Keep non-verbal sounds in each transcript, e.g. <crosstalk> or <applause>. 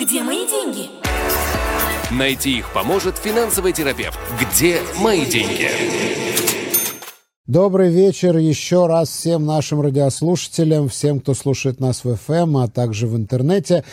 Где мои деньги? Найти их поможет финансовый терапевт. Где мои деньги? Добрый вечер еще раз всем нашим радиослушателям, всем, кто слушает нас в FM, а также в интернете.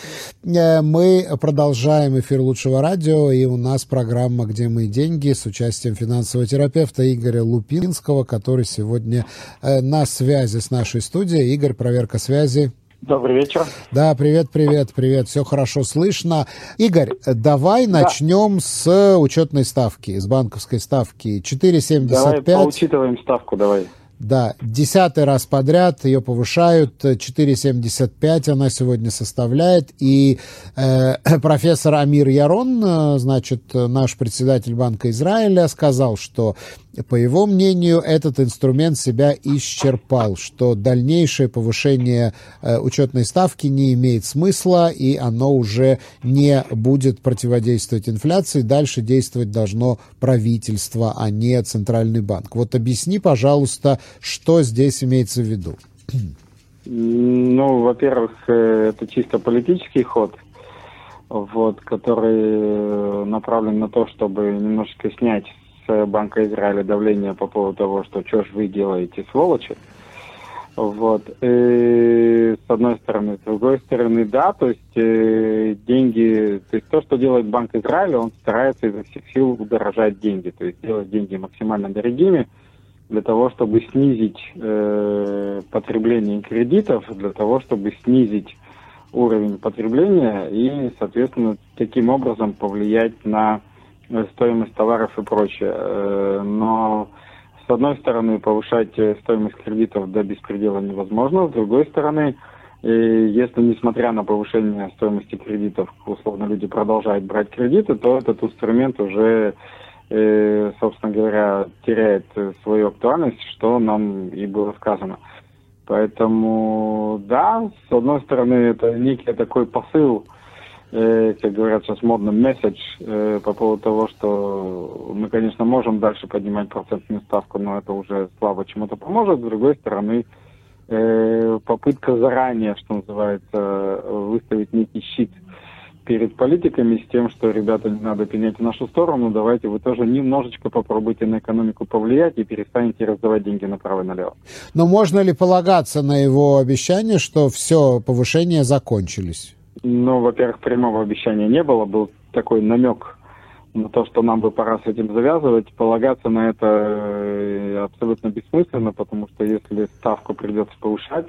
Э, мы продолжаем эфир Лучшего радио, и у нас программа «Где мои деньги» с участием финансового терапевта Игоря Лупинского, который сегодня э, на связи с нашей студией. Игорь, проверка связи. Добрый вечер. Да, привет, привет, привет. Все хорошо слышно. Игорь, давай да. начнем с учетной ставки, с банковской ставки. 4,75. Давай поучитываем ставку, давай. Да, десятый раз подряд ее повышают, 4,75 она сегодня составляет. И э, <clears throat> профессор Амир Ярон, э, значит, наш председатель Банка Израиля, сказал, что по его мнению, этот инструмент себя исчерпал, что дальнейшее повышение э, учетной ставки не имеет смысла, и оно уже не будет противодействовать инфляции. Дальше действовать должно правительство, а не центральный банк. Вот объясни, пожалуйста, что здесь имеется в виду. Ну, во-первых, э, это чисто политический ход, вот, который э, направлен на то, чтобы немножечко снять Банка Израиля давление по поводу того, что что ж вы делаете, сволочи. Вот. И, с одной стороны. С другой стороны, да, то есть э, деньги, то есть то, что делает Банк Израиля, он старается изо всех сил удорожать деньги, то есть делать деньги максимально дорогими для того, чтобы снизить э, потребление кредитов, для того, чтобы снизить уровень потребления и, соответственно, таким образом повлиять на стоимость товаров и прочее. Э, но с одной стороны, повышать стоимость кредитов до беспредела невозможно, с другой стороны, если, несмотря на повышение стоимости кредитов, условно, люди продолжают брать кредиты, то этот инструмент уже, э, собственно говоря, теряет свою актуальность, что нам и было сказано. Поэтому, да, с одной стороны, это некий такой посыл, Э, как говорят сейчас модным месседж э, по поводу того, что мы, конечно, можем дальше поднимать процентную ставку, но это уже слабо чему-то поможет. С другой стороны, э, попытка заранее, что называется, выставить некий щит перед политиками с тем, что, ребята, не надо пенять в нашу сторону, давайте вы тоже немножечко попробуйте на экономику повлиять и перестанете раздавать деньги направо и налево. Но можно ли полагаться на его обещание, что все повышения закончились? Ну, во-первых, прямого обещания не было, был такой намек на то, что нам бы пора с этим завязывать. Полагаться на это э, абсолютно бессмысленно, потому что если ставку придется повышать,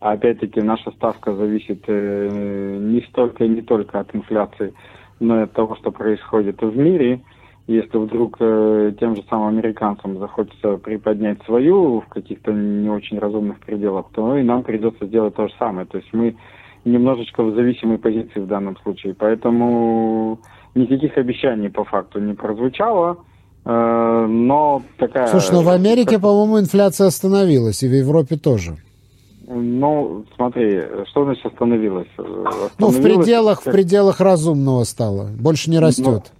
а опять-таки наша ставка зависит э, не столько и не только от инфляции, но и от того, что происходит в мире. Если вдруг э, тем же самым американцам захочется приподнять свою в каких-то не очень разумных пределах, то и нам придется сделать то же самое. То есть мы немножечко в зависимой позиции в данном случае. Поэтому никаких обещаний по факту не прозвучало. Э, но такая... Слушай, ну в Америке, по-моему, инфляция остановилась, и в Европе тоже. Ну, смотри, что значит остановилась? остановилась ну, в пределах, в пределах разумного стало. Больше не растет.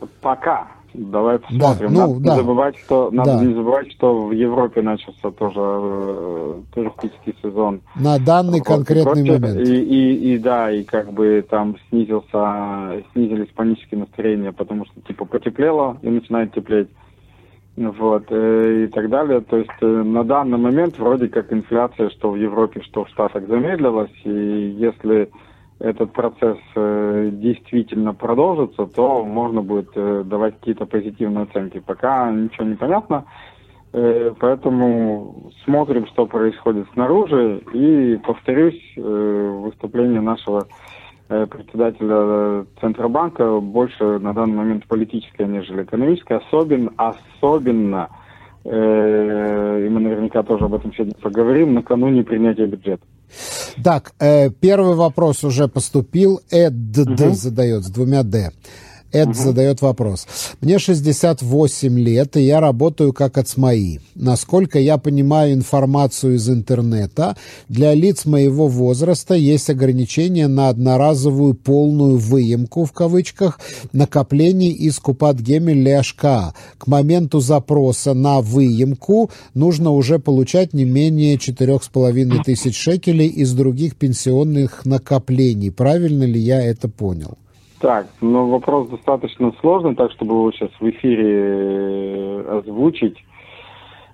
Ну, пока. Давай посмотрим. Да, ну, надо, да. не забывать, что, надо да. не забывать, что в Европе начался тоже э, туристический сезон. На данный конкретный и момент. И, и, и да, и как бы там снизился, снизились панические настроения, потому что типа потеплело и начинает теплеть. Вот, э, и так далее. То есть э, на данный момент вроде как инфляция, что в Европе, что в Штатах замедлилась, и если этот процесс э, действительно продолжится, то можно будет э, давать какие-то позитивные оценки. Пока ничего не понятно, э, поэтому смотрим, что происходит снаружи. И повторюсь, э, выступление нашего э, председателя Центробанка больше на данный момент политическое, нежели экономическое, особенно, особенно э, и мы наверняка тоже об этом сегодня поговорим, накануне принятия бюджета. Так, э, первый вопрос уже поступил. Эд угу. задает с двумя «д». Эд угу. задает вопрос. Мне 68 лет, и я работаю как ацмаи. Насколько я понимаю информацию из интернета, для лиц моего возраста есть ограничения на одноразовую полную выемку, в кавычках, накоплений из Купат Гемель Ляшка. К моменту запроса на выемку нужно уже получать не менее 4,5 тысяч шекелей из других пенсионных накоплений. Правильно ли я это понял? Так, ну вопрос достаточно сложный, так чтобы его сейчас в эфире э, озвучить.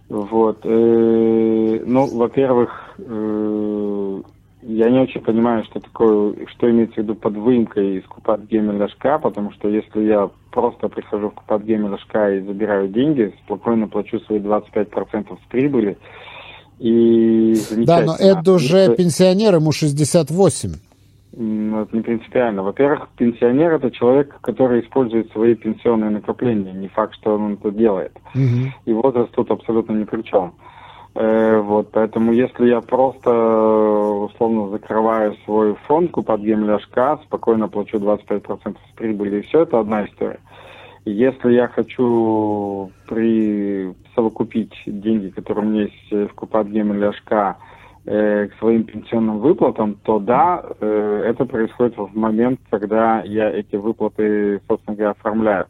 Вот. Э, ну, во-первых, э, я не очень понимаю, что такое, что имеется в виду под выемкой из Купат Гемеля потому что если я просто прихожу в Купат Гемеля и забираю деньги, спокойно плачу свои 25% с прибыли, и Да, но это уже пенсионер, ему 68. Это не принципиально. Во-первых, пенсионер это человек, который использует свои пенсионные накопления. Не факт, что он это делает. Угу. И возраст тут абсолютно ни при чем. Э, вот, поэтому если я просто условно закрываю свой фонд Купат Гемляшка, спокойно плачу 25% с прибыли, и все, это одна история. Если я хочу при совокупить деньги, которые у меня есть в Купат Гемляшка, э, к своим пенсионным выплатам, то да, э, это происходит в момент, когда я эти выплаты, собственно говоря, оформляю.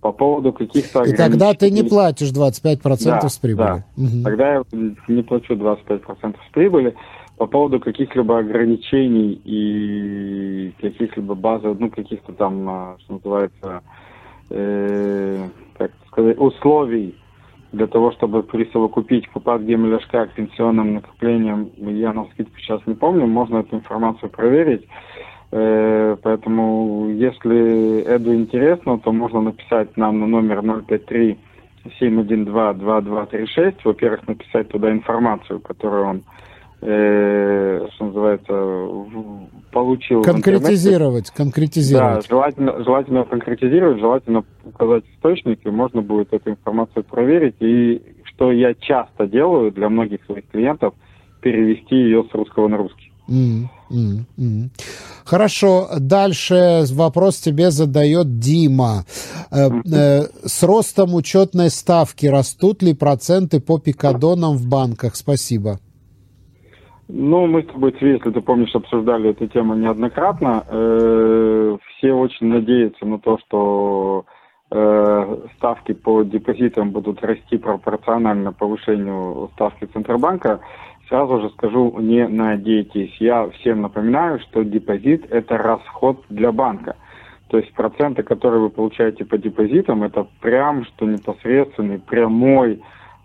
По поводу каких-то... И тогда ты не платишь 25% да, с прибыли. Да. Угу. Тогда я не плачу 25% с прибыли. По поводу каких-либо ограничений и каких-либо базовых, ну, каких-то там, а, что называется, э, как сказать, условий, для того, чтобы присовокупить купат гемеляшка к пенсионным накоплениям, я на скидку сейчас не помню, можно эту информацию проверить. Э, поэтому, если Эду интересно, то можно написать нам на номер 053 712 2236. Во-первых, написать туда информацию, которую он э, что называется, получил. Конкретизировать, конкретизировать. Да, желательно, желательно конкретизировать, желательно указать источник, и можно будет эту информацию проверить. И что я часто делаю для многих своих клиентов, перевести ее с русского на русский. Mm, mm, mm. Хорошо, дальше вопрос тебе задает Дима. Э, э, с ростом учетной ставки растут ли проценты по пикадонам в банках? Спасибо. Ну, мы с тобой, если ты помнишь, обсуждали эту тему неоднократно. Э, все очень надеются на то, что э, ставки по депозитам будут расти пропорционально повышению ставки Центробанка. Сразу же скажу, не надейтесь. Я всем напоминаю, что депозит – это расход для банка. То есть проценты, которые вы получаете по депозитам, это прям что непосредственный, прямой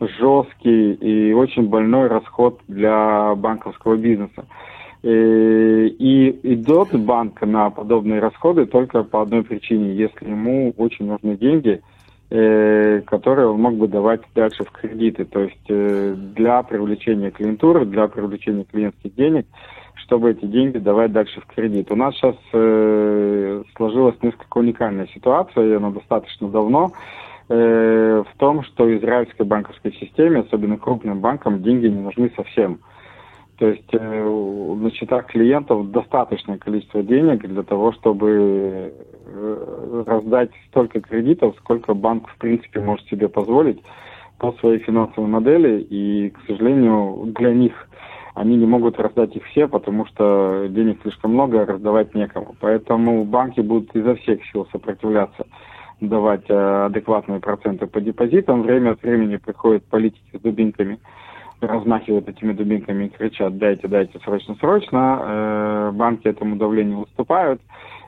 жесткий и очень больной расход для банковского бизнеса. Э, и идет банк на подобные расходы только по одной причине, если ему очень нужны деньги, э, которые он мог бы давать дальше в кредиты, то есть э, для привлечения клиентуры, для привлечения клиентских денег, чтобы эти деньги давать дальше в кредит. У нас сейчас сложилась несколько уникальная ситуация, и она достаточно давно. Э, в том, что израильской банковской системе, особенно крупным банкам, деньги не нужны совсем. То есть э, на счетах клиентов достаточное количество денег для того, чтобы э, раздать столько кредитов, сколько банк в принципе может себе позволить по своей финансовой модели. И, к сожалению, для них они не могут раздать их все, потому что денег слишком много, а раздавать некому. Поэтому банки будут изо всех сил сопротивляться давать э, адекватные проценты по депозитам. Время от времени приходят политики с дубинками, размахивают этими дубинками и кричат «дайте, дайте, срочно, срочно». Э, банки этому давлению уступают.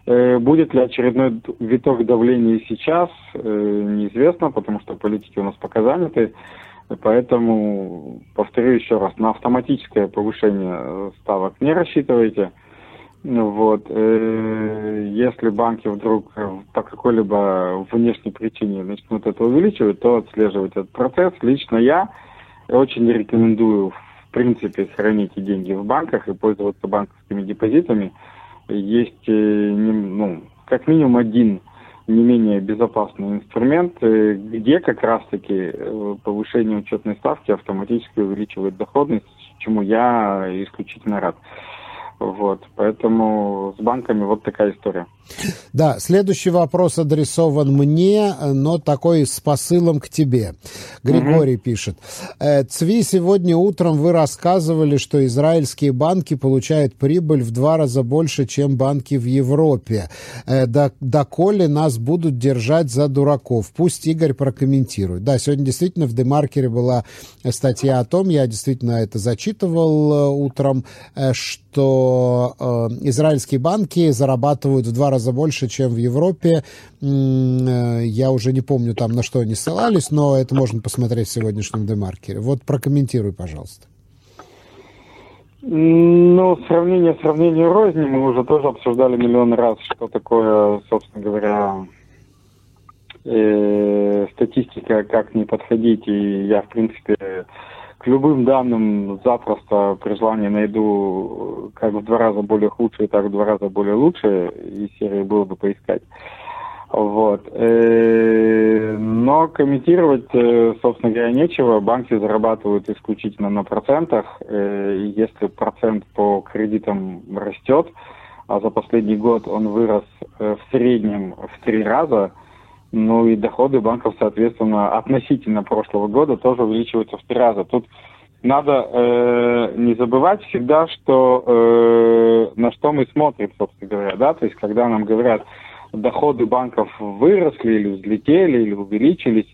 Э, будет ли очередной виток давления сейчас, неизвестно, потому что политики у нас пока заняты. Поэтому, повторю еще раз, на автоматическое повышение ставок не рассчитывайте – вот. Э, если банки вдруг э, по какой-либо внешней причине начнут это увеличивать, то отслеживать этот процесс. Лично я очень рекомендую, в принципе, хранить деньги в банках и пользоваться банковскими депозитами. Есть, э, ну, как минимум один не менее безопасный инструмент, где как раз-таки повышение учетной ставки автоматически увеличивает доходность, чему я исключительно рад. Вот, поэтому с банками вот такая история. Да, следующий вопрос адресован мне, но такой с посылом к тебе. Григорий угу. пишет. «Э, Цви, сегодня утром вы рассказывали, что израильские банки получают прибыль в два раза больше, чем банки в Европе. Э, доколе нас будут держать за дураков? Пусть Игорь прокомментирует. Да, сегодня действительно в Демаркере была статья о том, я действительно это зачитывал э, утром, что израильские банки зарабатывают в два раза раза больше, чем в Европе. Э, я уже не помню там, на что они ссылались, но это можно посмотреть в сегодняшнем демаркере. Вот прокомментируй, пожалуйста. Ну, сравнение сравнению розни мы уже тоже обсуждали миллион раз, что такое, собственно говоря, э, статистика, как не подходить. И я, в принципе, к любым данным запросто при желании найду как в два раза более худшие, так в два раза более лучшие, и серии было бы поискать. Вот. Э, но комментировать, э, собственно говоря, нечего. Банки зарабатывают исключительно на процентах. Э, и если процент по кредитам растет, а за последний год он вырос в среднем в три раза – ну и доходы банков, соответственно, относительно прошлого года тоже увеличиваются в три раза. Тут надо э, не забывать всегда, что э, на что мы смотрим, собственно говоря, да, то есть когда нам говорят, доходы банков выросли или взлетели или увеличились,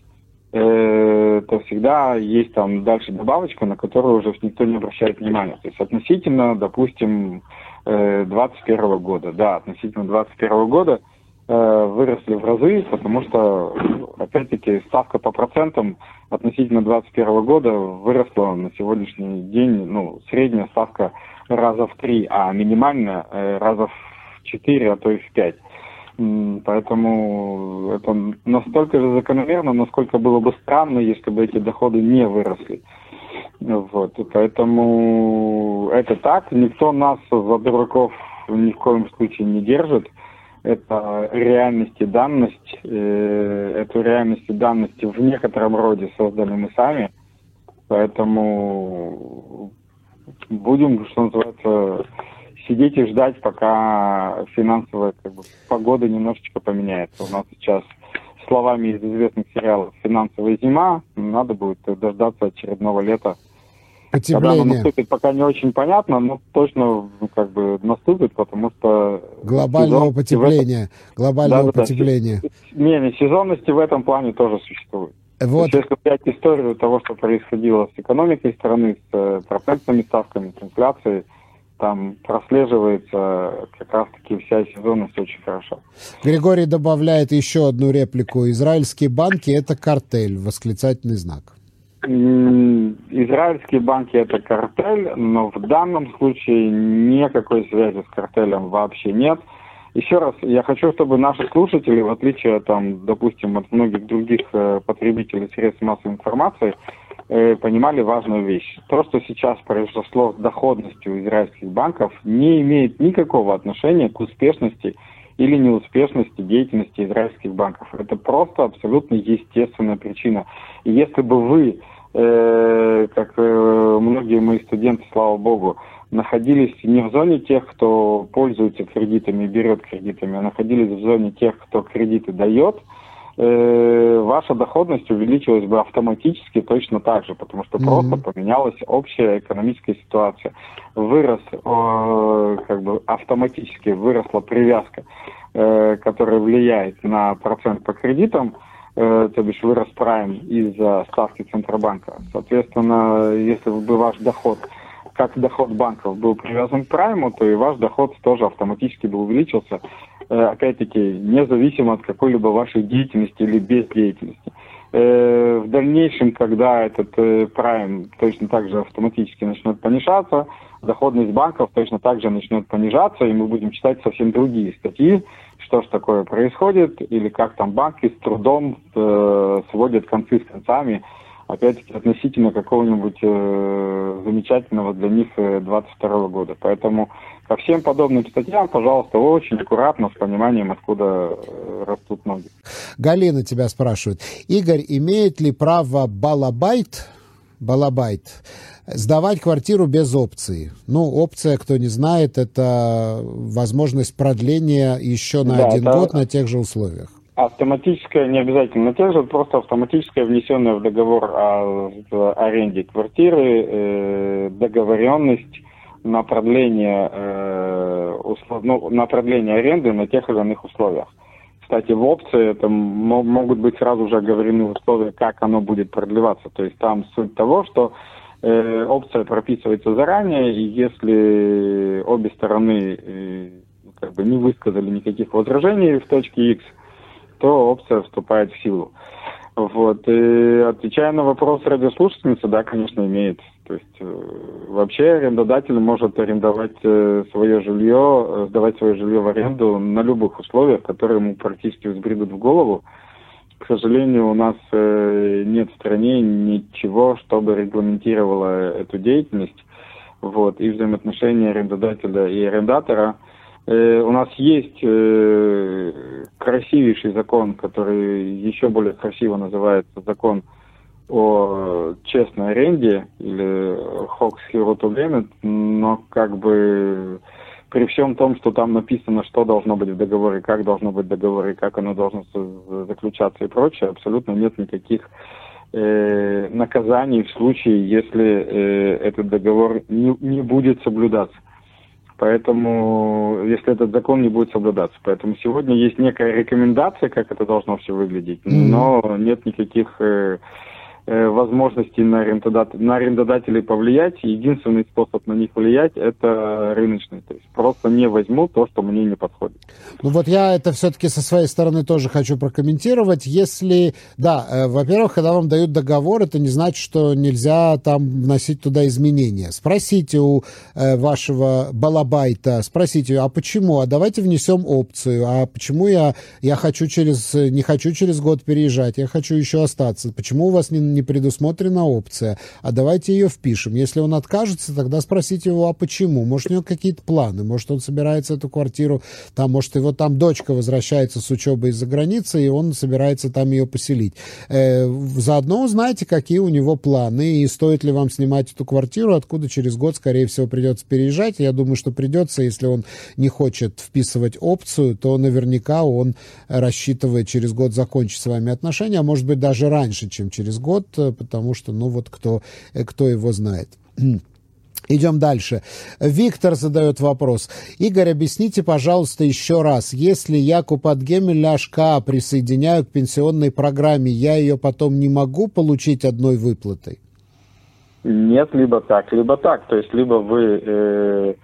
э, то всегда есть там дальше добавочка, на которую уже никто не обращает внимания. То есть относительно, допустим, э, 2021 года, да, относительно 2021 года выросли в разы, потому что, опять-таки, ставка по процентам относительно 2021 года выросла на сегодняшний день, ну, средняя ставка раза в три, а минимальная э, раза в четыре, а то и в пять. Поэтому это настолько же закономерно, насколько было бы странно, если бы эти доходы не выросли. Вот, и поэтому это так. Никто нас за дураков ни в коем случае не держит это реальность и данность. Э, эту реальность и данность в некотором роде создали мы сами. Поэтому будем, что называется, сидеть и ждать, пока финансовая как бы, погода немножечко поменяется. У нас сейчас словами из известных сериалов «Финансовая зима», надо будет дождаться очередного лета – Потепление. Когда оно наступит, пока не очень понятно, но точно ну, как бы наступит, потому что... Глобального сезон... потепления. Этом... Глобального да, потепления. Да, не, не, сезонности в этом плане тоже существует. Вот. есть, если взять историю того, что происходило с экономикой страны, с э, процентными ставками, с инфляцией, там прослеживается как раз-таки вся сезонность очень хорошо. Григорий добавляет еще одну реплику. Израильские банки – это картель, восклицательный знак. Израильские банки это картель, но в данном случае никакой связи с картелем вообще нет. Еще раз, я хочу, чтобы наши слушатели, в отличие, там, допустим, от многих других э, потребителей средств массовой информации, э, понимали важную вещь. То, что сейчас произошло с доходностью израильских банков, не имеет никакого отношения к успешности или неуспешности деятельности израильских банков. Это просто абсолютно естественная причина. И если бы вы э, как э, многие мои студенты, слава богу, находились не в зоне тех, кто пользуется кредитами, берет кредитами, а находились в зоне тех, кто кредиты дает, э, ваша доходность увеличилась бы автоматически точно так же, потому что mm-hmm. просто поменялась общая экономическая ситуация. Вырос, э, как бы автоматически выросла привязка, э, которая влияет на процент по кредитам, э, то бишь вырос прайм из-за ставки Центробанка. Соответственно, если бы ваш доход, как доход банков был привязан к прайму, то и ваш доход тоже автоматически бы увеличился, э, опять-таки, независимо от какой-либо вашей деятельности или бездеятельности. Э, в дальнейшем, когда этот прайм точно так же автоматически начнет понижаться, доходность банков точно так же начнет понижаться, и мы будем читать совсем другие статьи, что же такое происходит, или как там банки с трудом э, сводят концы с концами, опять-таки относительно какого-нибудь э, замечательного для них 22 э, года. Поэтому ко всем подобным статьям, пожалуйста, очень аккуратно, с пониманием, откуда э, растут ноги. Галина тебя спрашивает. Игорь, имеет ли право Балабайт балабайт. Сдавать квартиру без опции. Ну, опция, кто не знает, это возможность продления еще на да, один это... год на тех же условиях. Автоматическая, не обязательно на тех же, просто автоматическая внесенная в договор о, аренде квартиры э, договоренность на продление, э, услов, ну, на продление аренды на тех или иных условиях. Кстати, в опции это могут быть сразу же оговорены условия, как оно будет продлеваться. То есть там суть того, что э, опция прописывается заранее, и если обе стороны э, как бы не высказали никаких возражений в точке X, то опция вступает в силу. Вот. И отвечая на вопрос радиослушательницы, да, конечно, имеет. То есть э, вообще арендодатель может арендовать свое жилье, сдавать свое жилье в аренду на любых условиях, которые ему практически взбредут в голову. К сожалению, у нас э, нет в стране ничего, чтобы регламентировало эту деятельность. Вот, и взаимоотношения арендодателя и арендатора – Э, у нас есть э, красивейший закон, который еще более красиво называется закон о честной аренде или Хокс Хиротулемет, но как бы при всем том, что там написано, что должно быть в договоре, как должно быть в договоре, как оно должно заключаться и прочее, абсолютно нет никаких э, наказаний в случае, если э, этот договор не, не будет соблюдаться. Поэтому, если этот закон не будет соблюдаться. Поэтому сегодня есть некая рекомендация, как это должно все выглядеть, но нет никаких э, Э, возможностей на, арендодат... на арендодателей повлиять. Единственный способ на них влиять – это рыночный. То есть просто не возьму то, что мне не подходит. Ну вот я это все-таки со своей стороны тоже хочу прокомментировать. Если, да, э, во-первых, когда вам дают договор, это не значит, что нельзя там вносить туда изменения. Спросите у э, вашего балабайта, спросите, а почему? А давайте внесем опцию. А почему я, я хочу через, не хочу через год переезжать, я хочу еще остаться. Почему у вас не не предусмотрена опция, а давайте ее впишем. Если он откажется, тогда спросите его, а почему? Может, у него какие-то планы, может, он собирается эту квартиру, там, может, его там дочка возвращается с учебы из-за границы, и он собирается там ее поселить. Э, заодно узнаете, какие у него планы, и стоит ли вам снимать эту квартиру, откуда через год, скорее всего, придется переезжать. Я думаю, что придется, если он не хочет вписывать опцию, то наверняка он рассчитывает через год закончить с вами отношения, а может быть даже раньше, чем через год, год, э, потому что, ну вот кто, э, кто его знает. <clears throat> Идем дальше. Виктор задает вопрос. Игорь, объясните, пожалуйста, еще раз. Если я Купатгемель HK присоединяю к пенсионной программе, я ее потом не могу получить одной выплатой? Нет, либо так, либо так. То есть, либо вы э,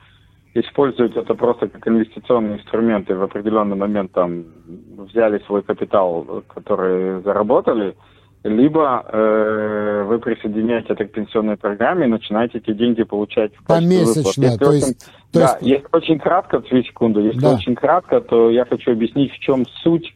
используете это просто как инвестиционный инструмент и в определенный момент там взяли свой капитал, который заработали, либо э, вы присоединяете это к пенсионной программе и начинаете эти деньги получать в Помесячно, то есть... То да, есть... если очень кратко, две секунды, если да. очень кратко, то я хочу объяснить, в чем суть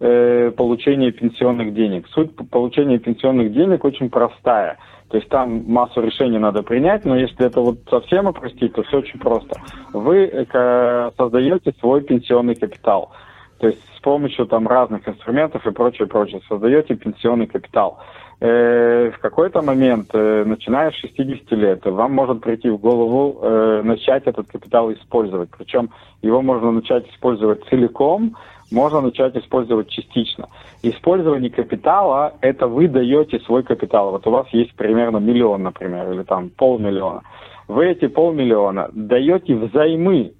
э, получения пенсионных денег. Суть получения пенсионных денег очень простая. То есть там массу решений надо принять, но если это вот совсем упростить, то все очень просто. Вы э, создаете свой пенсионный капитал. То есть с помощью там разных инструментов и прочее, прочее, создаете пенсионный капитал. Э, в какой-то момент, э, начиная с 60 лет, вам может прийти в голову э, начать этот капитал использовать. Причем его можно начать использовать целиком, можно начать использовать частично. Использование капитала – это вы даете свой капитал. Вот у вас есть примерно миллион, например, или там полмиллиона. Вы эти полмиллиона даете взаймы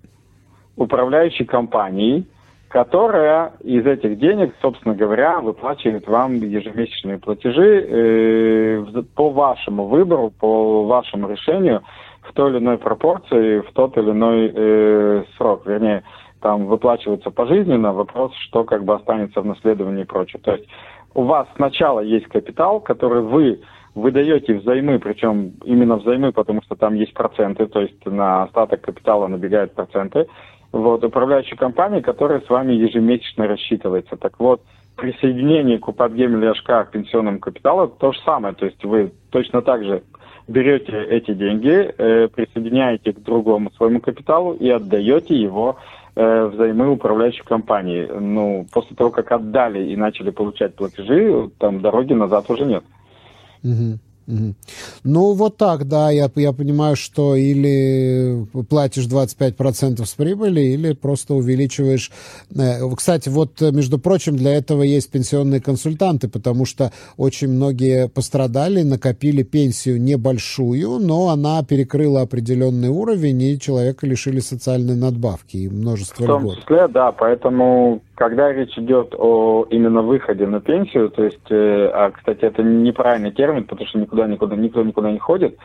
управляющей компании – которая из этих денег, собственно говоря, выплачивает вам ежемесячные платежи э, по вашему выбору, по вашему решению в той или иной пропорции, в тот или иной э, срок. Вернее, там выплачивается пожизненно, вопрос, что как бы останется в наследовании и прочее. То есть у вас сначала есть капитал, который вы выдаете взаймы, причем именно взаймы, потому что там есть проценты, то есть на остаток капитала набегают проценты, вот, управляющей компании, которая с вами ежемесячно рассчитывается. Так вот, присоединение Купатгемель ляшка к пенсионному капиталу то же самое. То есть вы точно так же берете эти деньги, э, присоединяете к другому своему капиталу и отдаете его э, взаймы управляющей компании. Ну, после того, как отдали и начали получать платежи, там дороги назад уже нет. Угу. Ну, вот так, да, я, я понимаю, что или платишь 25% с прибыли, или просто увеличиваешь... Э, кстати, вот, между прочим, для этого есть пенсионные консультанты, потому что очень многие пострадали, накопили пенсию небольшую, но она перекрыла определенный уровень, и человека лишили социальной надбавки и множество льгот. В том числе, да, поэтому когда речь идет о именно выходе на пенсию, то есть, э, а, кстати, это неправильный термин, потому что никуда, никуда, никто никуда не ходит,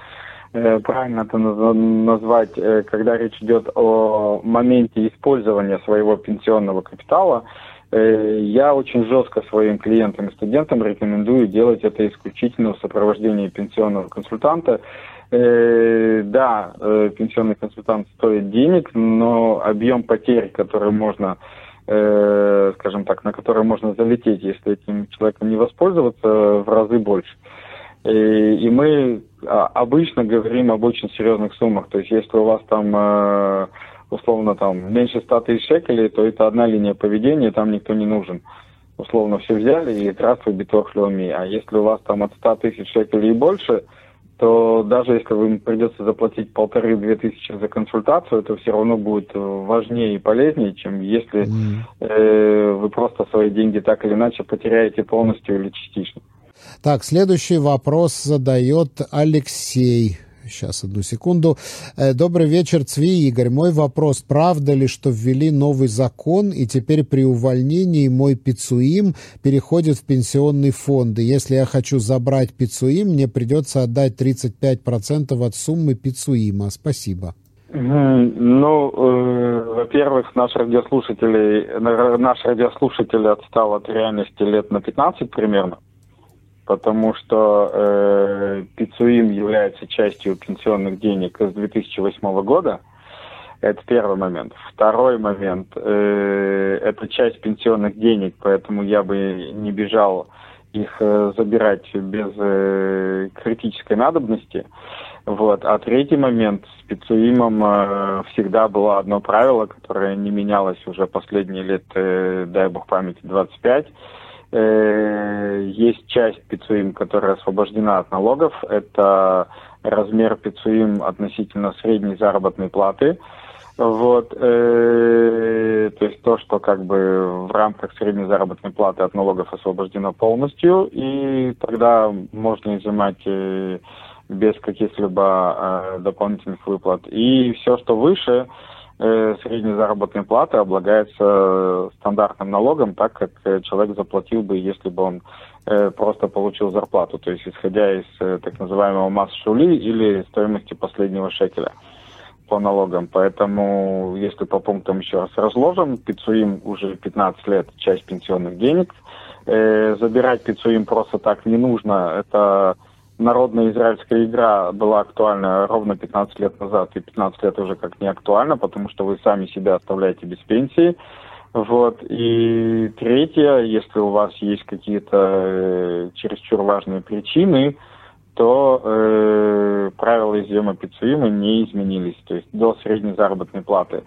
э, правильно это назвать, э, когда речь идет о моменте использования своего пенсионного капитала, э, я очень жестко своим клиентам и студентам рекомендую делать это исключительно в сопровождении пенсионного консультанта. Э, да, э, пенсионный консультант стоит денег, но объем потерь, который можно Э, скажем так, на который можно залететь, если этим человеком не воспользоваться, в разы больше. И, и мы а, обычно говорим об очень серьезных суммах. То есть если у вас там э, условно там меньше 100 тысяч шекелей, то это одна линия поведения, там никто не нужен. Условно все взяли и здравствуй, биток шломи. А если у вас там от 100 тысяч шекелей и больше, то даже если вам придется заплатить полторы-две тысячи за консультацию, это все равно будет важнее и полезнее, чем если mm. э, вы просто свои деньги так или иначе потеряете полностью или частично. Так, следующий вопрос задает Алексей. Сейчас, одну секунду. Э, добрый вечер, Цви Игорь. Мой вопрос. Правда ли, что ввели новый закон, и теперь при увольнении мой пицуим переходит в пенсионный фонд? И если я хочу забрать пицуим, мне придется отдать 35% от суммы пицуима. Спасибо. Ну, э, во-первых, наш радиослушатель, наш радиослушатель отстал от реальности лет на 15 примерно потому что э, Пицуим является частью пенсионных денег с 2008 года. Это первый момент. Второй момент э, это часть пенсионных денег, поэтому я бы не бежал их э, забирать без э, критической надобности. Вот. А третий момент с Пицуимом э, всегда было одно правило, которое не менялось уже последние лет, э, дай бог памяти, 25 Э, есть часть пицуим, которая освобождена от налогов. Это размер пицуим относительно средней заработной платы. Вот, э, то есть то, что как бы в рамках средней заработной платы от налогов освобождено полностью, и тогда можно изымать э, без каких-либо э, дополнительных выплат. И все, что выше, Э, средней заработной платы облагается стандартным налогом, так как э, человек заплатил бы, если бы он э, просто получил зарплату, то есть исходя из так называемого масс-шули или стоимости последнего шекеля по налогам. Поэтому, если по пунктам еще раз разложим, Пицуим уже 15 лет часть пенсионных денег. забирать Пицуим просто так не нужно. Это народная израильская игра была актуальна ровно 15 лет назад, и 15 лет уже как не актуальна, потому что вы сами себя оставляете без пенсии. Вот. И третье, если у вас есть какие-то э, чересчур важные причины, то э, правила изъема пиццуима не изменились. То есть до средней заработной платы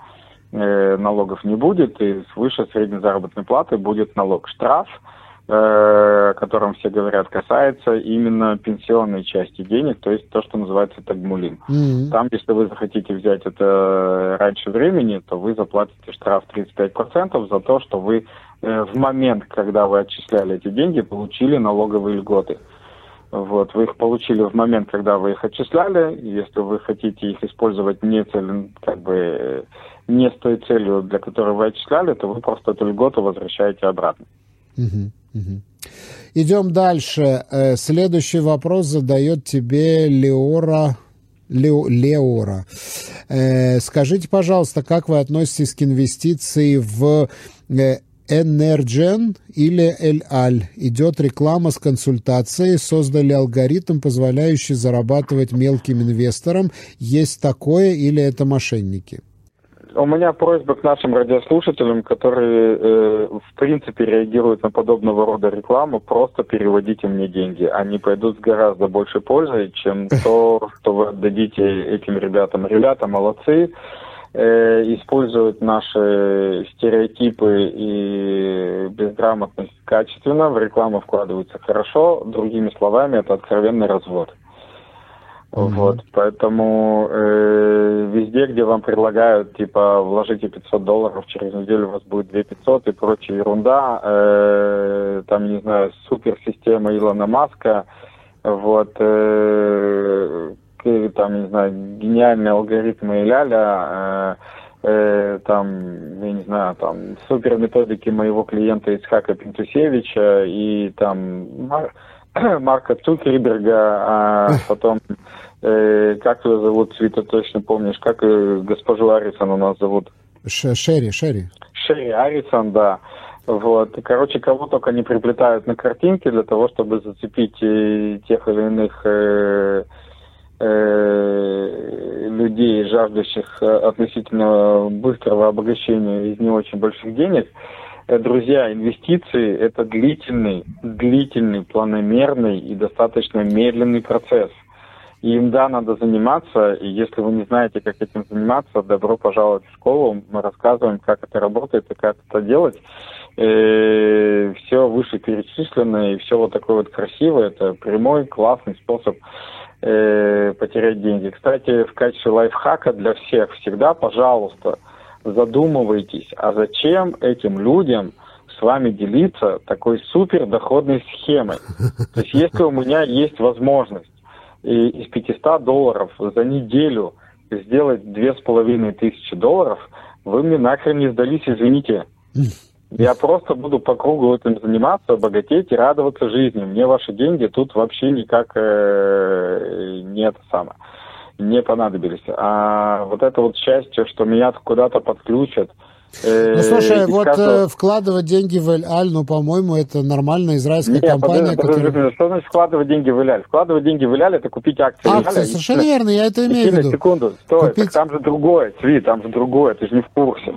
э, налогов не будет, и свыше средней заработной платы будет налог штраф – о котором все говорят, касается именно пенсионной части денег, то есть то, что называется тагмулим. Mm-hmm. Там, если вы захотите взять это раньше времени, то вы заплатите штраф 35% за то, что вы э, в момент, когда вы отчисляли эти деньги, получили налоговые льготы. Вот, вы их получили в момент, когда вы их отчисляли. Если вы хотите их использовать не цель, как бы не с той целью, для которой вы отчисляли, то вы просто эту льготу возвращаете обратно. Угу. Идем дальше. Э, следующий вопрос задает тебе Леора. Лео, Леора. Э, скажите, пожалуйста, как вы относитесь к инвестиции в э, Energen или Эль-Аль. Идет реклама с консультацией, создали алгоритм, позволяющий зарабатывать мелким инвесторам. Есть такое или это мошенники? У меня просьба к нашим радиослушателям, которые, э, в принципе, реагируют на подобного рода рекламу, просто переводите мне деньги. Они пойдут с гораздо большей пользой, чем <laughs> то, что вы отдадите этим ребятам. Ребята молодцы, э, используют наши стереотипы и безграмотность качественно, в рекламу вкладываются хорошо. Другими словами, это откровенный развод. Mm-hmm. Вот, поэтому э, везде, где вам предлагают, типа, вложите 500 долларов, через неделю у вас будет 2 500 и прочая ерунда, э, там, не знаю, суперсистема Илона Маска, вот, э, там, не знаю, гениальные алгоритмы ля-ля, э, э, там, я не знаю, там, супер методики моего клиента Исхака Пинтусевича и там <clears throat> Марка Цукерберга, а потом Э, как ее зовут, Свита, точно помнишь, как э, госпожу Арисон у нас зовут? Ш Шерри, Шерри. Шерри Арисон, да. Вот. Короче, кого только не приплетают на картинке для того, чтобы зацепить э, тех или иных э, э, людей, жаждущих относительно быстрого обогащения из не очень больших денег. Друзья, инвестиции – это длительный, длительный, планомерный и достаточно медленный процесс – им, да, надо заниматься, и если вы не знаете, как этим заниматься, добро пожаловать в школу. Мы рассказываем, как это работает и как это делать. И э, все вышеперечисленное и все вот такое вот красивое. Это прямой, классный способ э, потерять деньги. Кстати, в качестве лайфхака для всех всегда, пожалуйста, задумывайтесь, а зачем этим людям с вами делиться такой супер доходной схемой? <laughs> То есть если у меня есть возможность из 500 долларов за неделю сделать две с половиной тысячи долларов, вы мне нахрен не сдались, извините. <laughs> Я просто буду по кругу этим заниматься, богатеть и радоваться жизни. Мне ваши деньги тут вообще никак э, не это самое, не понадобились. А вот это вот счастье, что меня куда-то подключат, Э, ну, слушай, вот каждого... Э, вкладывать деньги в Эль-Аль, ну, по-моему, это нормальная израильская Нет, компания, подожди, которая... Подожди, что значит вкладывать деньги в Эль-Аль? Вкладывать деньги в Эль-Аль – это купить акции Акции, совершенно и... верно, я это имею в виду. секунду, стой, купить... там же другое, Цви, там же другое, ты же не в курсе.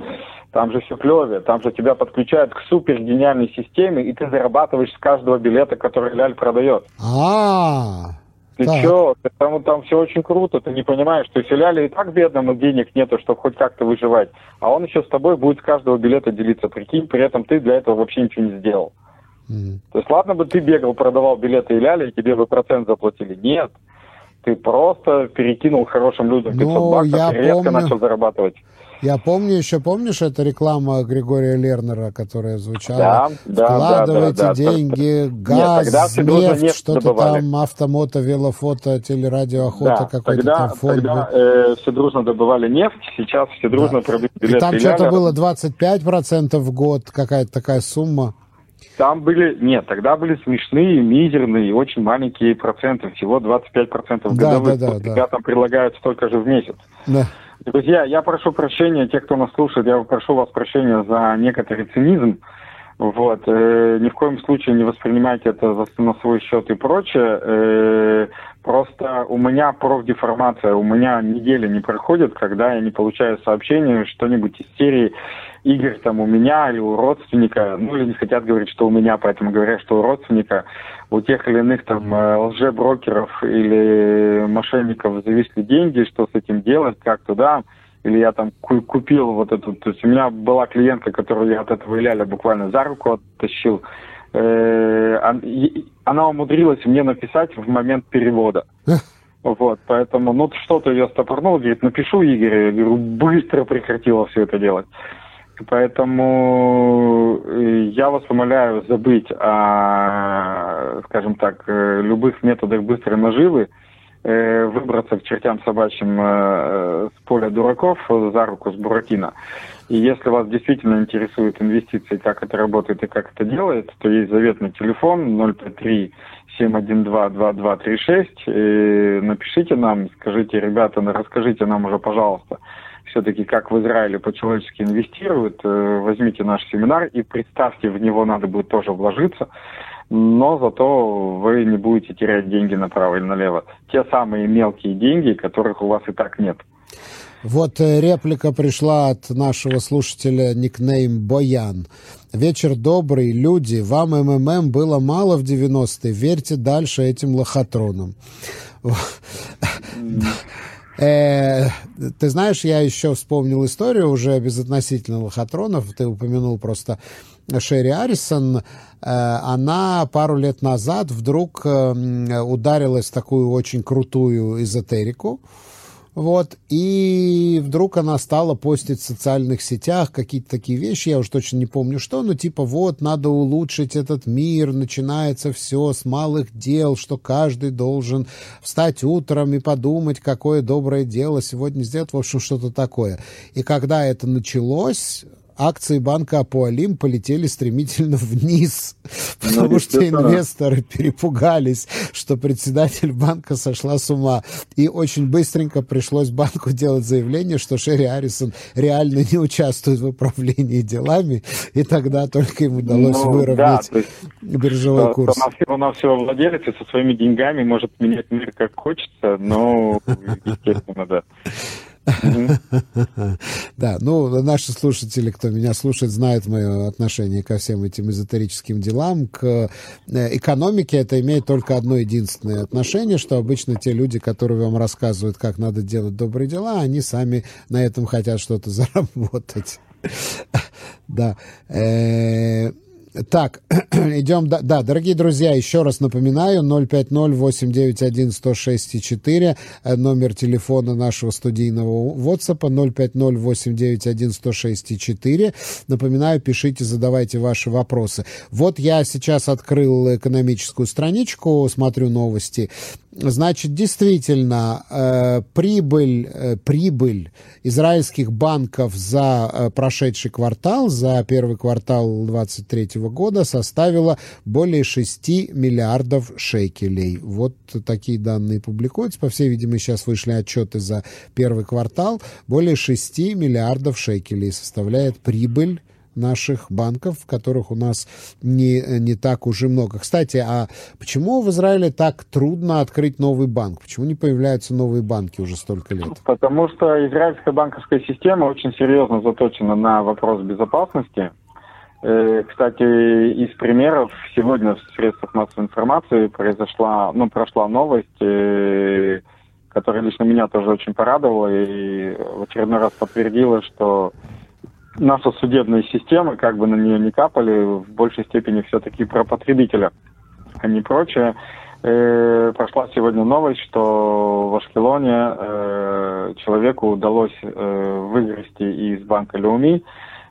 Там же все клевее, там же тебя подключают к супер гениальной системе, и ты зарабатываешь с каждого билета, который Эль-Аль продает. А-а-а. Ты так. чё? Там, там все очень круто, ты не понимаешь, что филиале и так бедному денег нету, чтобы хоть как-то выживать. А он еще с тобой будет с каждого билета делиться, прикинь, при этом ты для этого вообще ничего не сделал. Mm. То есть ладно бы ты бегал, продавал билеты и ляли, и тебе бы процент заплатили. Нет. Ты просто перекинул хорошим людям 500 ну, баксов и резко помню. начал зарабатывать. Я помню, еще помнишь, это реклама Григория Лернера, которая звучала? Да, Вкладывайте да, да, да, деньги, да. газ, Нет, нефть, что-то там, автомото, велофото, телерадио, охота, да, какой-то тогда, там фонд. Тогда э, все дружно добывали нефть, сейчас все дружно да. продают билеты. И там что-то было 25% в год, какая-то такая сумма. Там были, нет, тогда были смешные, мизерные, очень маленькие проценты, всего 25% годовых. Да, да, да, Ребятам да. предлагают столько же в месяц. Да. Друзья, я прошу прощения, те, кто нас слушает, я прошу вас прощения за некоторый цинизм. Вот. Э, ни в коем случае не воспринимайте это за, на свой счет и прочее. Э, просто у меня профдеформация, у меня неделя не проходит, когда я не получаю сообщения, что-нибудь из серии Игорь там у меня или у родственника, ну или не хотят говорить, что у меня, поэтому говорят, что у родственника, у тех или иных там э, лжеброкеров или мошенников зависли деньги, что с этим делать, как туда, или я там купил вот эту, то есть у меня была клиентка, которую я от этого Иляля буквально за руку оттащил, она умудрилась мне написать в момент перевода. <laughs> Вот, поэтому, ну, что-то я стопорнул, говорит, напишу Игорю, я говорю, быстро прекратила все это делать. Поэтому э, я вас умоляю забыть о, скажем так, э, любых методах быстрой наживы, э, выбраться к чертям собачьим с поля дураков за руку с Буратино. И если вас действительно интересуют инвестиции, как это работает и как это делает, то есть заветный телефон 053 712 2236. Напишите нам, скажите, ребята, расскажите нам уже, пожалуйста, все-таки как в Израиле по-человечески инвестируют, э, возьмите наш семинар и представьте, в него надо будет тоже вложиться, но зато вы не будете терять деньги направо или налево. Те самые мелкие деньги, которых у вас и так нет. Вот э, реплика пришла от нашего слушателя никнейм Боян. Вечер добрый, люди, вам МММ было мало в 90-е, верьте дальше этим лохотронам. Э, ты знаешь, я еще вспомнил историю уже безотносительно лохотронов. Ты упомянул просто Шерри Арисон. Э, она пару лет назад вдруг э, ударилась в такую очень крутую эзотерику. Вот, и вдруг она стала постить в социальных сетях какие-то такие вещи, я уж точно не помню что, но типа вот, надо улучшить этот мир, начинается все с малых дел, что каждый должен встать утром и подумать, какое доброе дело сегодня сделать, в общем, что-то такое. И когда это началось, акции банка Апуалим полетели стремительно <laughs> вниз, потому ну, что инвесторы перепугались, что председатель банка сошла с ума. И очень быстренько пришлось банку делать заявление, что Шерри Аррисон реально не участвует в управлении делами, и тогда только им удалось ну, выровнять да, биржевой что, курс. Что она, она всего владелец и со своими деньгами может менять мир как хочется, но, <laughs> естественно, да. Да, ну, наши слушатели, кто меня слушает, знают мое отношение ко всем этим эзотерическим делам. К э, экономике это имеет только одно единственное отношение, что обычно те люди, которые вам рассказывают, как надо делать добрые дела, они сами на этом хотят что-то <laughs> заработать. Да. Так, <clears throat> идем, да, да, дорогие друзья, еще раз напоминаю, 050-891-106-4, э, номер телефона нашего студийного WhatsApp, 050-891-106-4. Напоминаю, пишите, задавайте ваши вопросы. Вот я сейчас открыл экономическую страничку, смотрю новости, Значит, действительно, э, прибыль, э, прибыль израильских банков за э, прошедший квартал, за первый квартал 2023 года составила более 6 миллиардов шекелей. Вот такие данные публикуются. По всей видимости, сейчас вышли отчеты за первый квартал. Более 6 миллиардов шекелей составляет прибыль наших банков, которых у нас не, не так уже много. Кстати, а почему в Израиле так трудно открыть новый банк? Почему не появляются новые банки уже столько лет? Потому что израильская банковская система очень серьезно заточена на вопрос безопасности. Э, кстати, из примеров сегодня в средствах массовой информации произошла, ну, прошла новость, э, которая лично меня тоже очень порадовала и в очередной раз подтвердила, что наша судебная система, как бы на нее не капали, в большей степени все-таки про потребителя, а не прочее. Э, прошла сегодня новость, что в Ашкелоне э, человеку удалось э, выгрести из банка Люми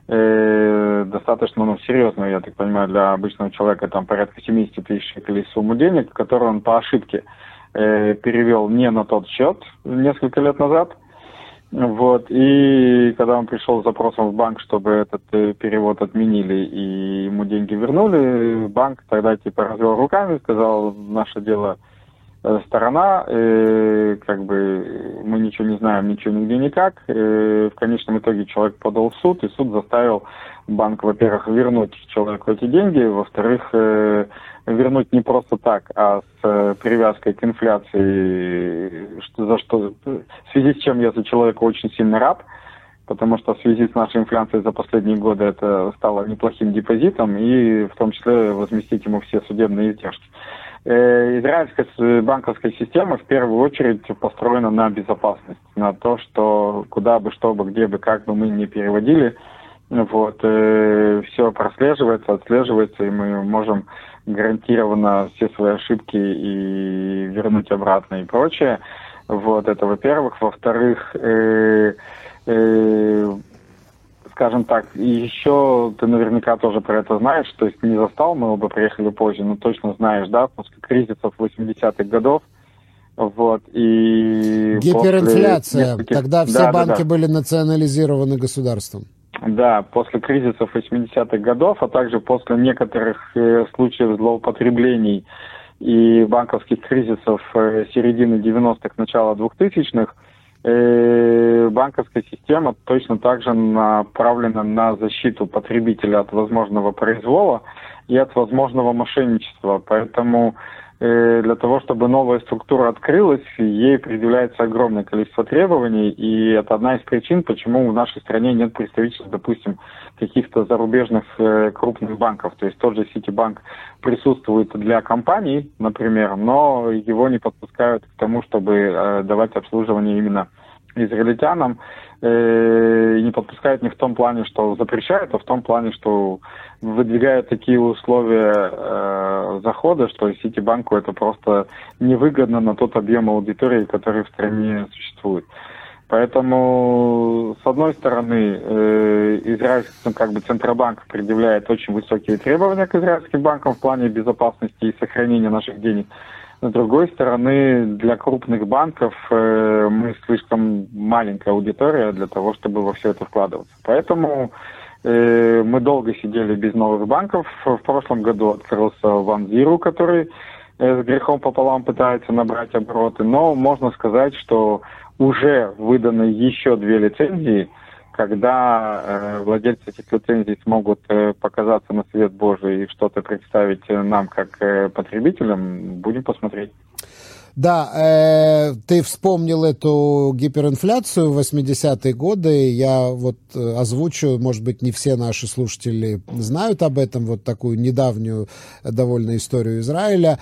э, достаточно ну, серьезную, я так понимаю, для обычного человека, там порядка 70 тысяч шекелей сумму денег, которую он по ошибке э, перевел не на тот счет несколько лет назад, вот, и когда он пришел с запросом в банк, чтобы этот э, перевод отменили и ему деньги вернули, банк тогда типа развел руками, сказал, наше дело э, сторона, э, как бы мы ничего не знаем, ничего нигде никак. Э, в конечном итоге человек подал в суд, и суд заставил банк, во-первых, вернуть человеку эти деньги, во-вторых, э, вернуть не просто так, а с э, привязкой к инфляции, что, за что, в связи с чем я за человека очень сильно рад, потому что в связи с нашей инфляцией за последние годы это стало неплохим депозитом, и в том числе возместить ему все судебные издержки. Э, израильская банковская система в первую очередь построена на безопасность, на то, что куда бы, что бы, где бы, как бы мы ни переводили, вот, э, все прослеживается, отслеживается, и мы можем гарантированно все свои ошибки и вернуть обратно и прочее. Вот, это во-первых. Во-вторых, э, э, скажем так, еще ты наверняка тоже про это знаешь, то есть не застал, мы оба приехали позже, но точно знаешь, да, после кризисов 80-х годов, вот, и... Гиперинфляция, нескольких... тогда все да, банки да, да. были национализированы государством. Да, после кризисов 80-х годов, а также после некоторых э, случаев злоупотреблений и банковских кризисов э, середины 90-х, начала 2000-х, э, банковская система точно так же направлена на защиту потребителя от возможного произвола и от возможного мошенничества. Поэтому Э, для того, чтобы новая структура открылась, ей предъявляется огромное количество требований, и это одна из причин, почему в нашей стране нет представительств, допустим, каких-то зарубежных э, крупных банков. То есть тот же Ситибанк присутствует для компаний, например, но его не подпускают к тому, чтобы э, давать обслуживание именно израильтянам э, не подпускают не в том плане, что запрещают, а в том плане, что выдвигают такие условия э, захода, что Ситибанку это просто невыгодно на тот объем аудитории, который в стране существует. Поэтому, с одной стороны, э, израильский, как бы Центробанк предъявляет очень высокие требования к израильским банкам в плане безопасности и сохранения наших денег. С другой стороны, для крупных банков э, мы слишком маленькая аудитория для того, чтобы во все это вкладываться. Поэтому э, мы долго сидели без новых банков. В прошлом году открылся Ванзиру, который э, с грехом пополам пытается набрать обороты. Но можно сказать, что уже выданы еще две лицензии – когда э, владельцы этих лицензий смогут э, показаться на свет Божий и что-то представить нам как э, потребителям, будем посмотреть. Да, э, ты вспомнил эту гиперинфляцию в 80-е годы. Я вот э, озвучу, может быть, не все наши слушатели знают об этом, вот такую недавнюю довольно историю Израиля.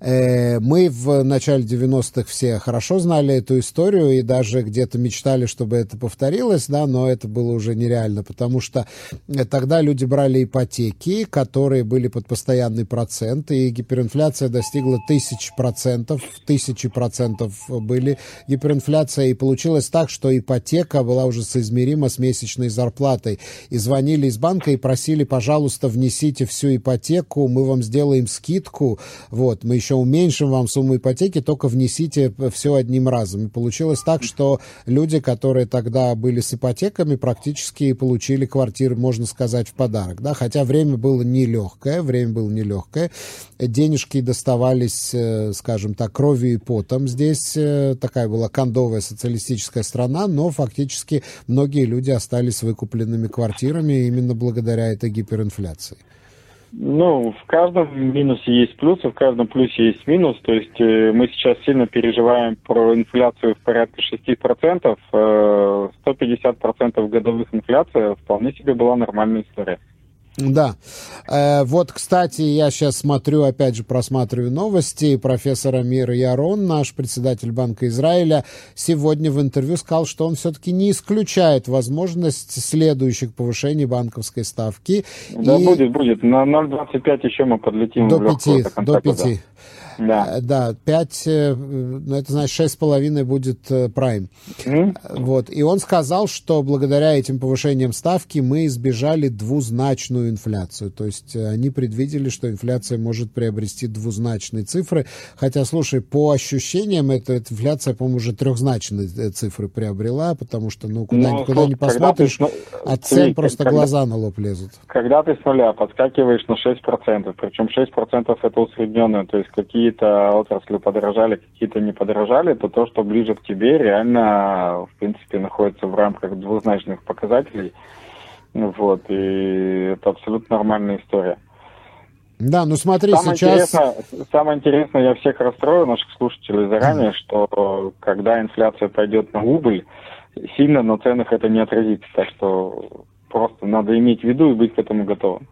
Э, мы в начале 90-х все хорошо знали эту историю и даже где-то мечтали, чтобы это повторилось, да, но это было уже нереально, потому что э, тогда люди брали ипотеки, которые были под постоянный процент, и гиперинфляция достигла тысяч процентов, тысячи процентов были гиперинфляция, и получилось так, что ипотека была уже соизмерима с месячной зарплатой. И звонили из банка и просили, пожалуйста, внесите всю ипотеку, мы вам сделаем скидку, вот, мы еще еще уменьшим вам сумму ипотеки, только внесите все одним разом. И получилось так, что люди, которые тогда были с ипотеками, практически получили квартиры, можно сказать, в подарок. Да? Хотя время было нелегкое, время было нелегкое. Денежки доставались, э, скажем так, кровью и потом. Здесь э, такая была кондовая социалистическая страна, но фактически многие люди остались выкупленными квартирами именно благодаря этой гиперинфляции. Ну, в каждом минусе есть плюс, а в каждом плюсе есть минус. То есть э, мы сейчас сильно переживаем про инфляцию в порядке 6%. Э, 150% годовых инфляция вполне себе была нормальная история. Да. Э, вот, кстати, я сейчас смотрю, опять же, просматриваю новости. Профессор Амир Ярон, наш председатель Банка Израиля, сегодня в интервью сказал, что он все-таки не исключает возможность следующих повышений банковской ставки. Да, и... будет, будет. На 0,25 еще мы подлетим до в 5, до, до 5. Да. Э, да, 5, э, ну это значит 6,5 будет прайм. Mm-hmm. Вот. И он сказал, что благодаря этим повышениям ставки мы избежали двузначную инфляцию. То есть э, они предвидели, что инфляция может приобрести двузначные цифры. Хотя, слушай, по ощущениям, эта, эта инфляция, по-моему, уже трехзначные цифры приобрела, потому что, ну, куда, ну, куда ни посмотришь, ты, от цен просто когда, глаза на лоб лезут. Когда ты с нуля подскакиваешь на 6%, причем 6% это усредненное, то есть какие какие-то отрасли подорожали, какие-то не подорожали, то то, что ближе к тебе, реально, в принципе, находится в рамках двузначных показателей. Вот, и это абсолютно нормальная история. Да, ну смотри, самое сейчас... Интересное, самое интересное, я всех расстрою, наших слушателей заранее, что когда инфляция пойдет на убыль, сильно на ценах это не отразится. Так что просто надо иметь в виду и быть к этому готовым.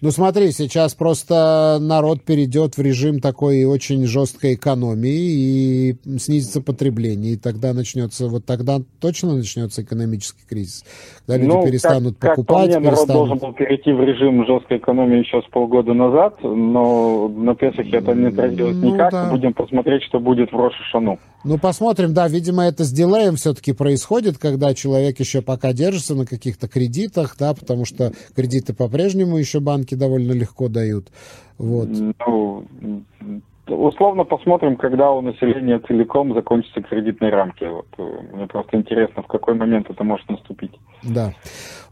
Ну смотри, сейчас просто народ перейдет в режим такой очень жесткой экономии и снизится потребление, и тогда начнется, вот тогда точно начнется экономический кризис, когда люди ну, перестанут как, покупать. Как по мне, перестанут... народ должен был перейти в режим жесткой экономии еще с полгода назад, но на Песохе это не отразилось ну, никак. Да. Будем посмотреть, что будет в Рошашану. Ну посмотрим, да, видимо, это с дилеем все-таки происходит, когда человек еще пока держится на каких-то кредитах, да, потому что кредиты по-прежнему еще банки довольно легко дают. Вот. Ну, условно посмотрим, когда у населения целиком закончатся кредитные рамки. Вот, э, мне просто интересно, в какой момент это может наступить. Да.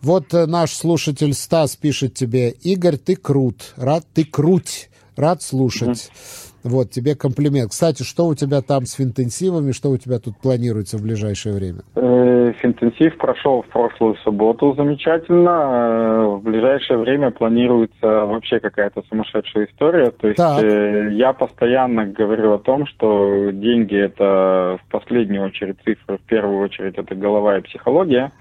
Вот э, наш слушатель Стас пишет тебе, Игорь, ты крут, рад, ты круть, рад слушать. mm вот, тебе комплимент. Кстати, что у тебя там с финтенсивами, что у тебя тут планируется в ближайшее время? Э, финтенсив прошел в прошлую субботу замечательно. Э, в ближайшее время планируется вообще какая-то сумасшедшая история. То есть так. Э, я постоянно говорю о том, что деньги это в последнюю очередь цифры, в первую очередь это голова и психология.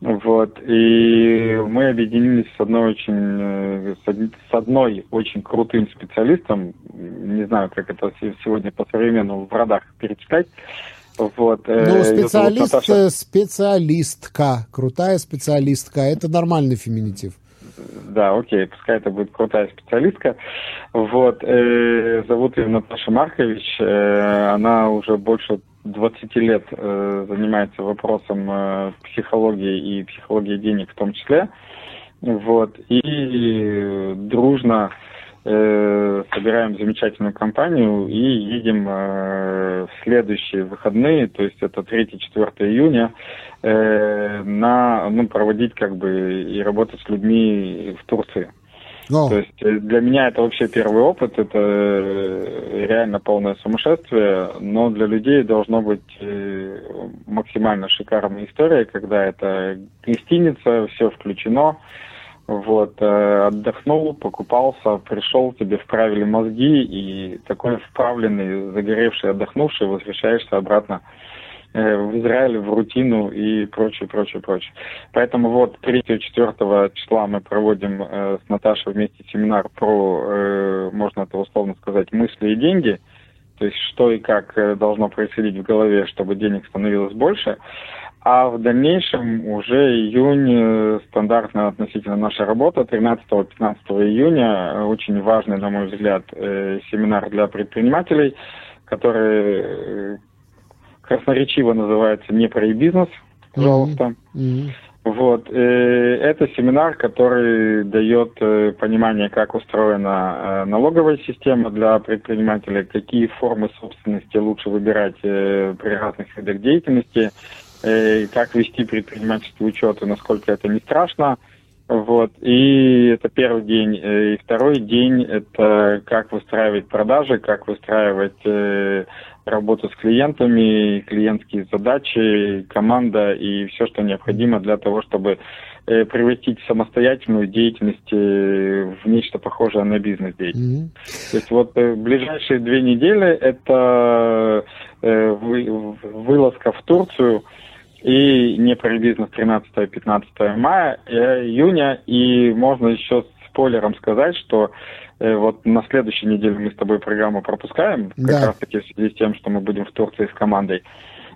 Вот. И мы объединились с одной очень, э, с одной очень крутым специалистом. Не знаю, как это сегодня по современному в родах перечитать. Вот, ну, специалист, специалистка, крутая специалистка, это нормальный феминитив. Да, окей, пускай это будет крутая специалистка. Вот, э, зовут ее Наташа Маркович, э, она уже больше 20 лет э, занимается вопросом э, психологии и психологии денег в том числе. Вот, и дружно э, собираем замечательную компанию и едем э, в следующие выходные, то есть это 3-4 июня, э, на, ну, проводить как бы и работать с людьми в Турции. Но. То есть э, для меня это вообще первый опыт, это э, реально полное сумасшествие, но для людей должно быть э, максимально шикарная история, когда это гостиница, все включено, вот, отдохнул, покупался, пришел, тебе вправили мозги, и такой вправленный, загоревший, отдохнувший, возвращаешься обратно в Израиле, в рутину и прочее, прочее, прочее. Поэтому вот 3-4 числа мы проводим э, с Наташей вместе семинар про, э, можно это условно сказать, мысли и деньги, то есть что и как э, должно происходить в голове, чтобы денег становилось больше. А в дальнейшем уже июнь, э, стандартно относительно наша работа, 13-15 июня, очень важный, на мой взгляд, семинар для предпринимателей, который красноречиво называется «Не про бизнес», пожалуйста. Mm-hmm. Вот. Э, это семинар, который дает э, понимание, как устроена э, налоговая система для предпринимателей, какие формы собственности лучше выбирать при разных видах деятельности, как вести предпринимательский учет и насколько это не страшно. Вот. И это первый день. И второй день – это как выстраивать продажи, как выстраивать работу с клиентами, клиентские задачи, команда и все, что необходимо для того, чтобы э, превратить самостоятельную деятельность э, в нечто похожее на бизнес-деятельность. Mm-hmm. То есть вот э, ближайшие две недели это вылазка в Турцию и не про бизнес 13-15 мая, июня, и можно еще спойлером сказать, что Э, вот на следующей неделе мы с тобой программу пропускаем, как да. раз таки в связи с тем, что мы будем в Турции с командой.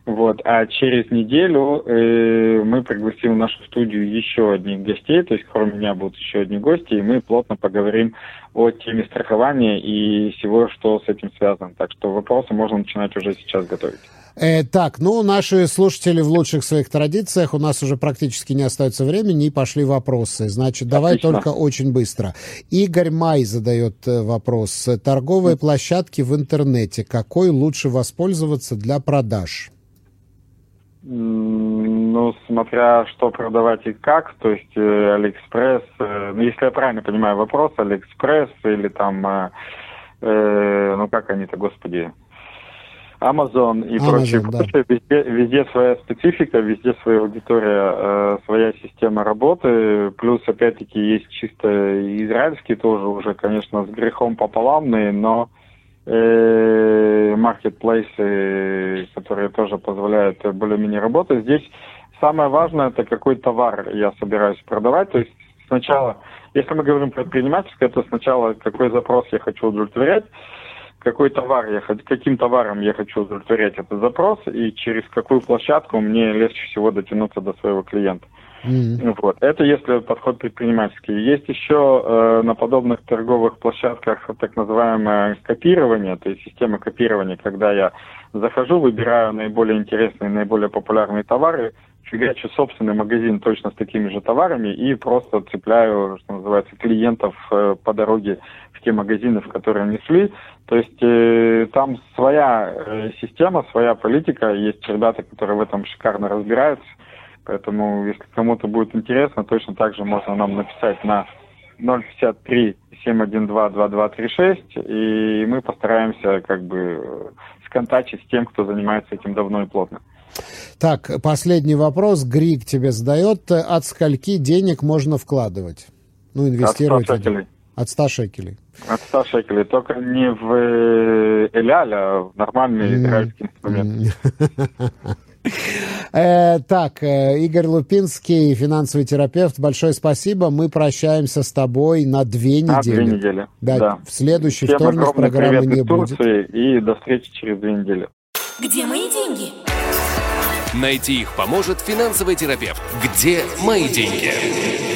Вот, а через неделю э, мы пригласим в нашу студию еще одних гостей, то есть кроме меня будут еще одни гости, и мы плотно поговорим о теме страхования и всего, что с этим связано. Так что вопросы можно начинать уже сейчас готовить. Э, так, ну, наши слушатели в лучших своих традициях, у нас уже практически не остается времени, и пошли вопросы. Значит, давай Отлично. только очень быстро. Игорь Май задает э, вопрос. Торговые площадки в интернете, какой лучше воспользоваться для продаж? Ну, смотря что продавать и как, то есть э, Алиэкспресс, э, ну, если я правильно понимаю вопрос, Алиэкспресс или там, э, э, ну, как они-то, господи, Amazon и Amazon, прочее, да. прочее. Везде, везде своя специфика, везде своя аудитория, э, своя система работы. Плюс, опять-таки, есть чисто израильские тоже уже, конечно, с грехом пополамные, но э, маркетплейсы, которые тоже позволяют более-менее работать. Здесь самое важное, это какой товар я собираюсь продавать. То есть сначала, если мы говорим про предпринимательское, то сначала какой запрос я хочу удовлетворять, какой товар я каким товаром я хочу удовлетворять этот запрос и через какую площадку мне легче всего дотянуться до своего клиента. Mm-hmm. Вот. Это если подход предпринимательский. Есть еще э, на подобных торговых площадках так называемое копирование, то есть система копирования, когда я захожу, выбираю наиболее интересные, наиболее популярные товары, фигачу собственный магазин точно с такими же товарами и просто цепляю, что называется, клиентов э, по дороге в те магазины, в которые они шли. То есть э, там своя э, система, своя политика, есть ребята, которые в этом шикарно разбираются. Поэтому, если кому-то будет интересно, точно так же можно нам написать на 053 712 2236, и мы постараемся как бы сконтачить с тем, кто занимается этим давно и плотно. Так, последний вопрос. Грик тебе задает. От скольки денег можно вкладывать? Ну, инвестировать. От 100 шекелей. От 100 шекелей. От 100 шекелей. Только не в э, Эляль, а в нормальный израильский инструмент. <laughs> Э, так, э, Игорь Лупинский, финансовый терапевт, большое спасибо. Мы прощаемся с тобой на две недели. На две недели. Да, да. в следующий вторник программы не будет. И до встречи через две недели. Где мои деньги? Найти их поможет финансовый терапевт. Где мои деньги?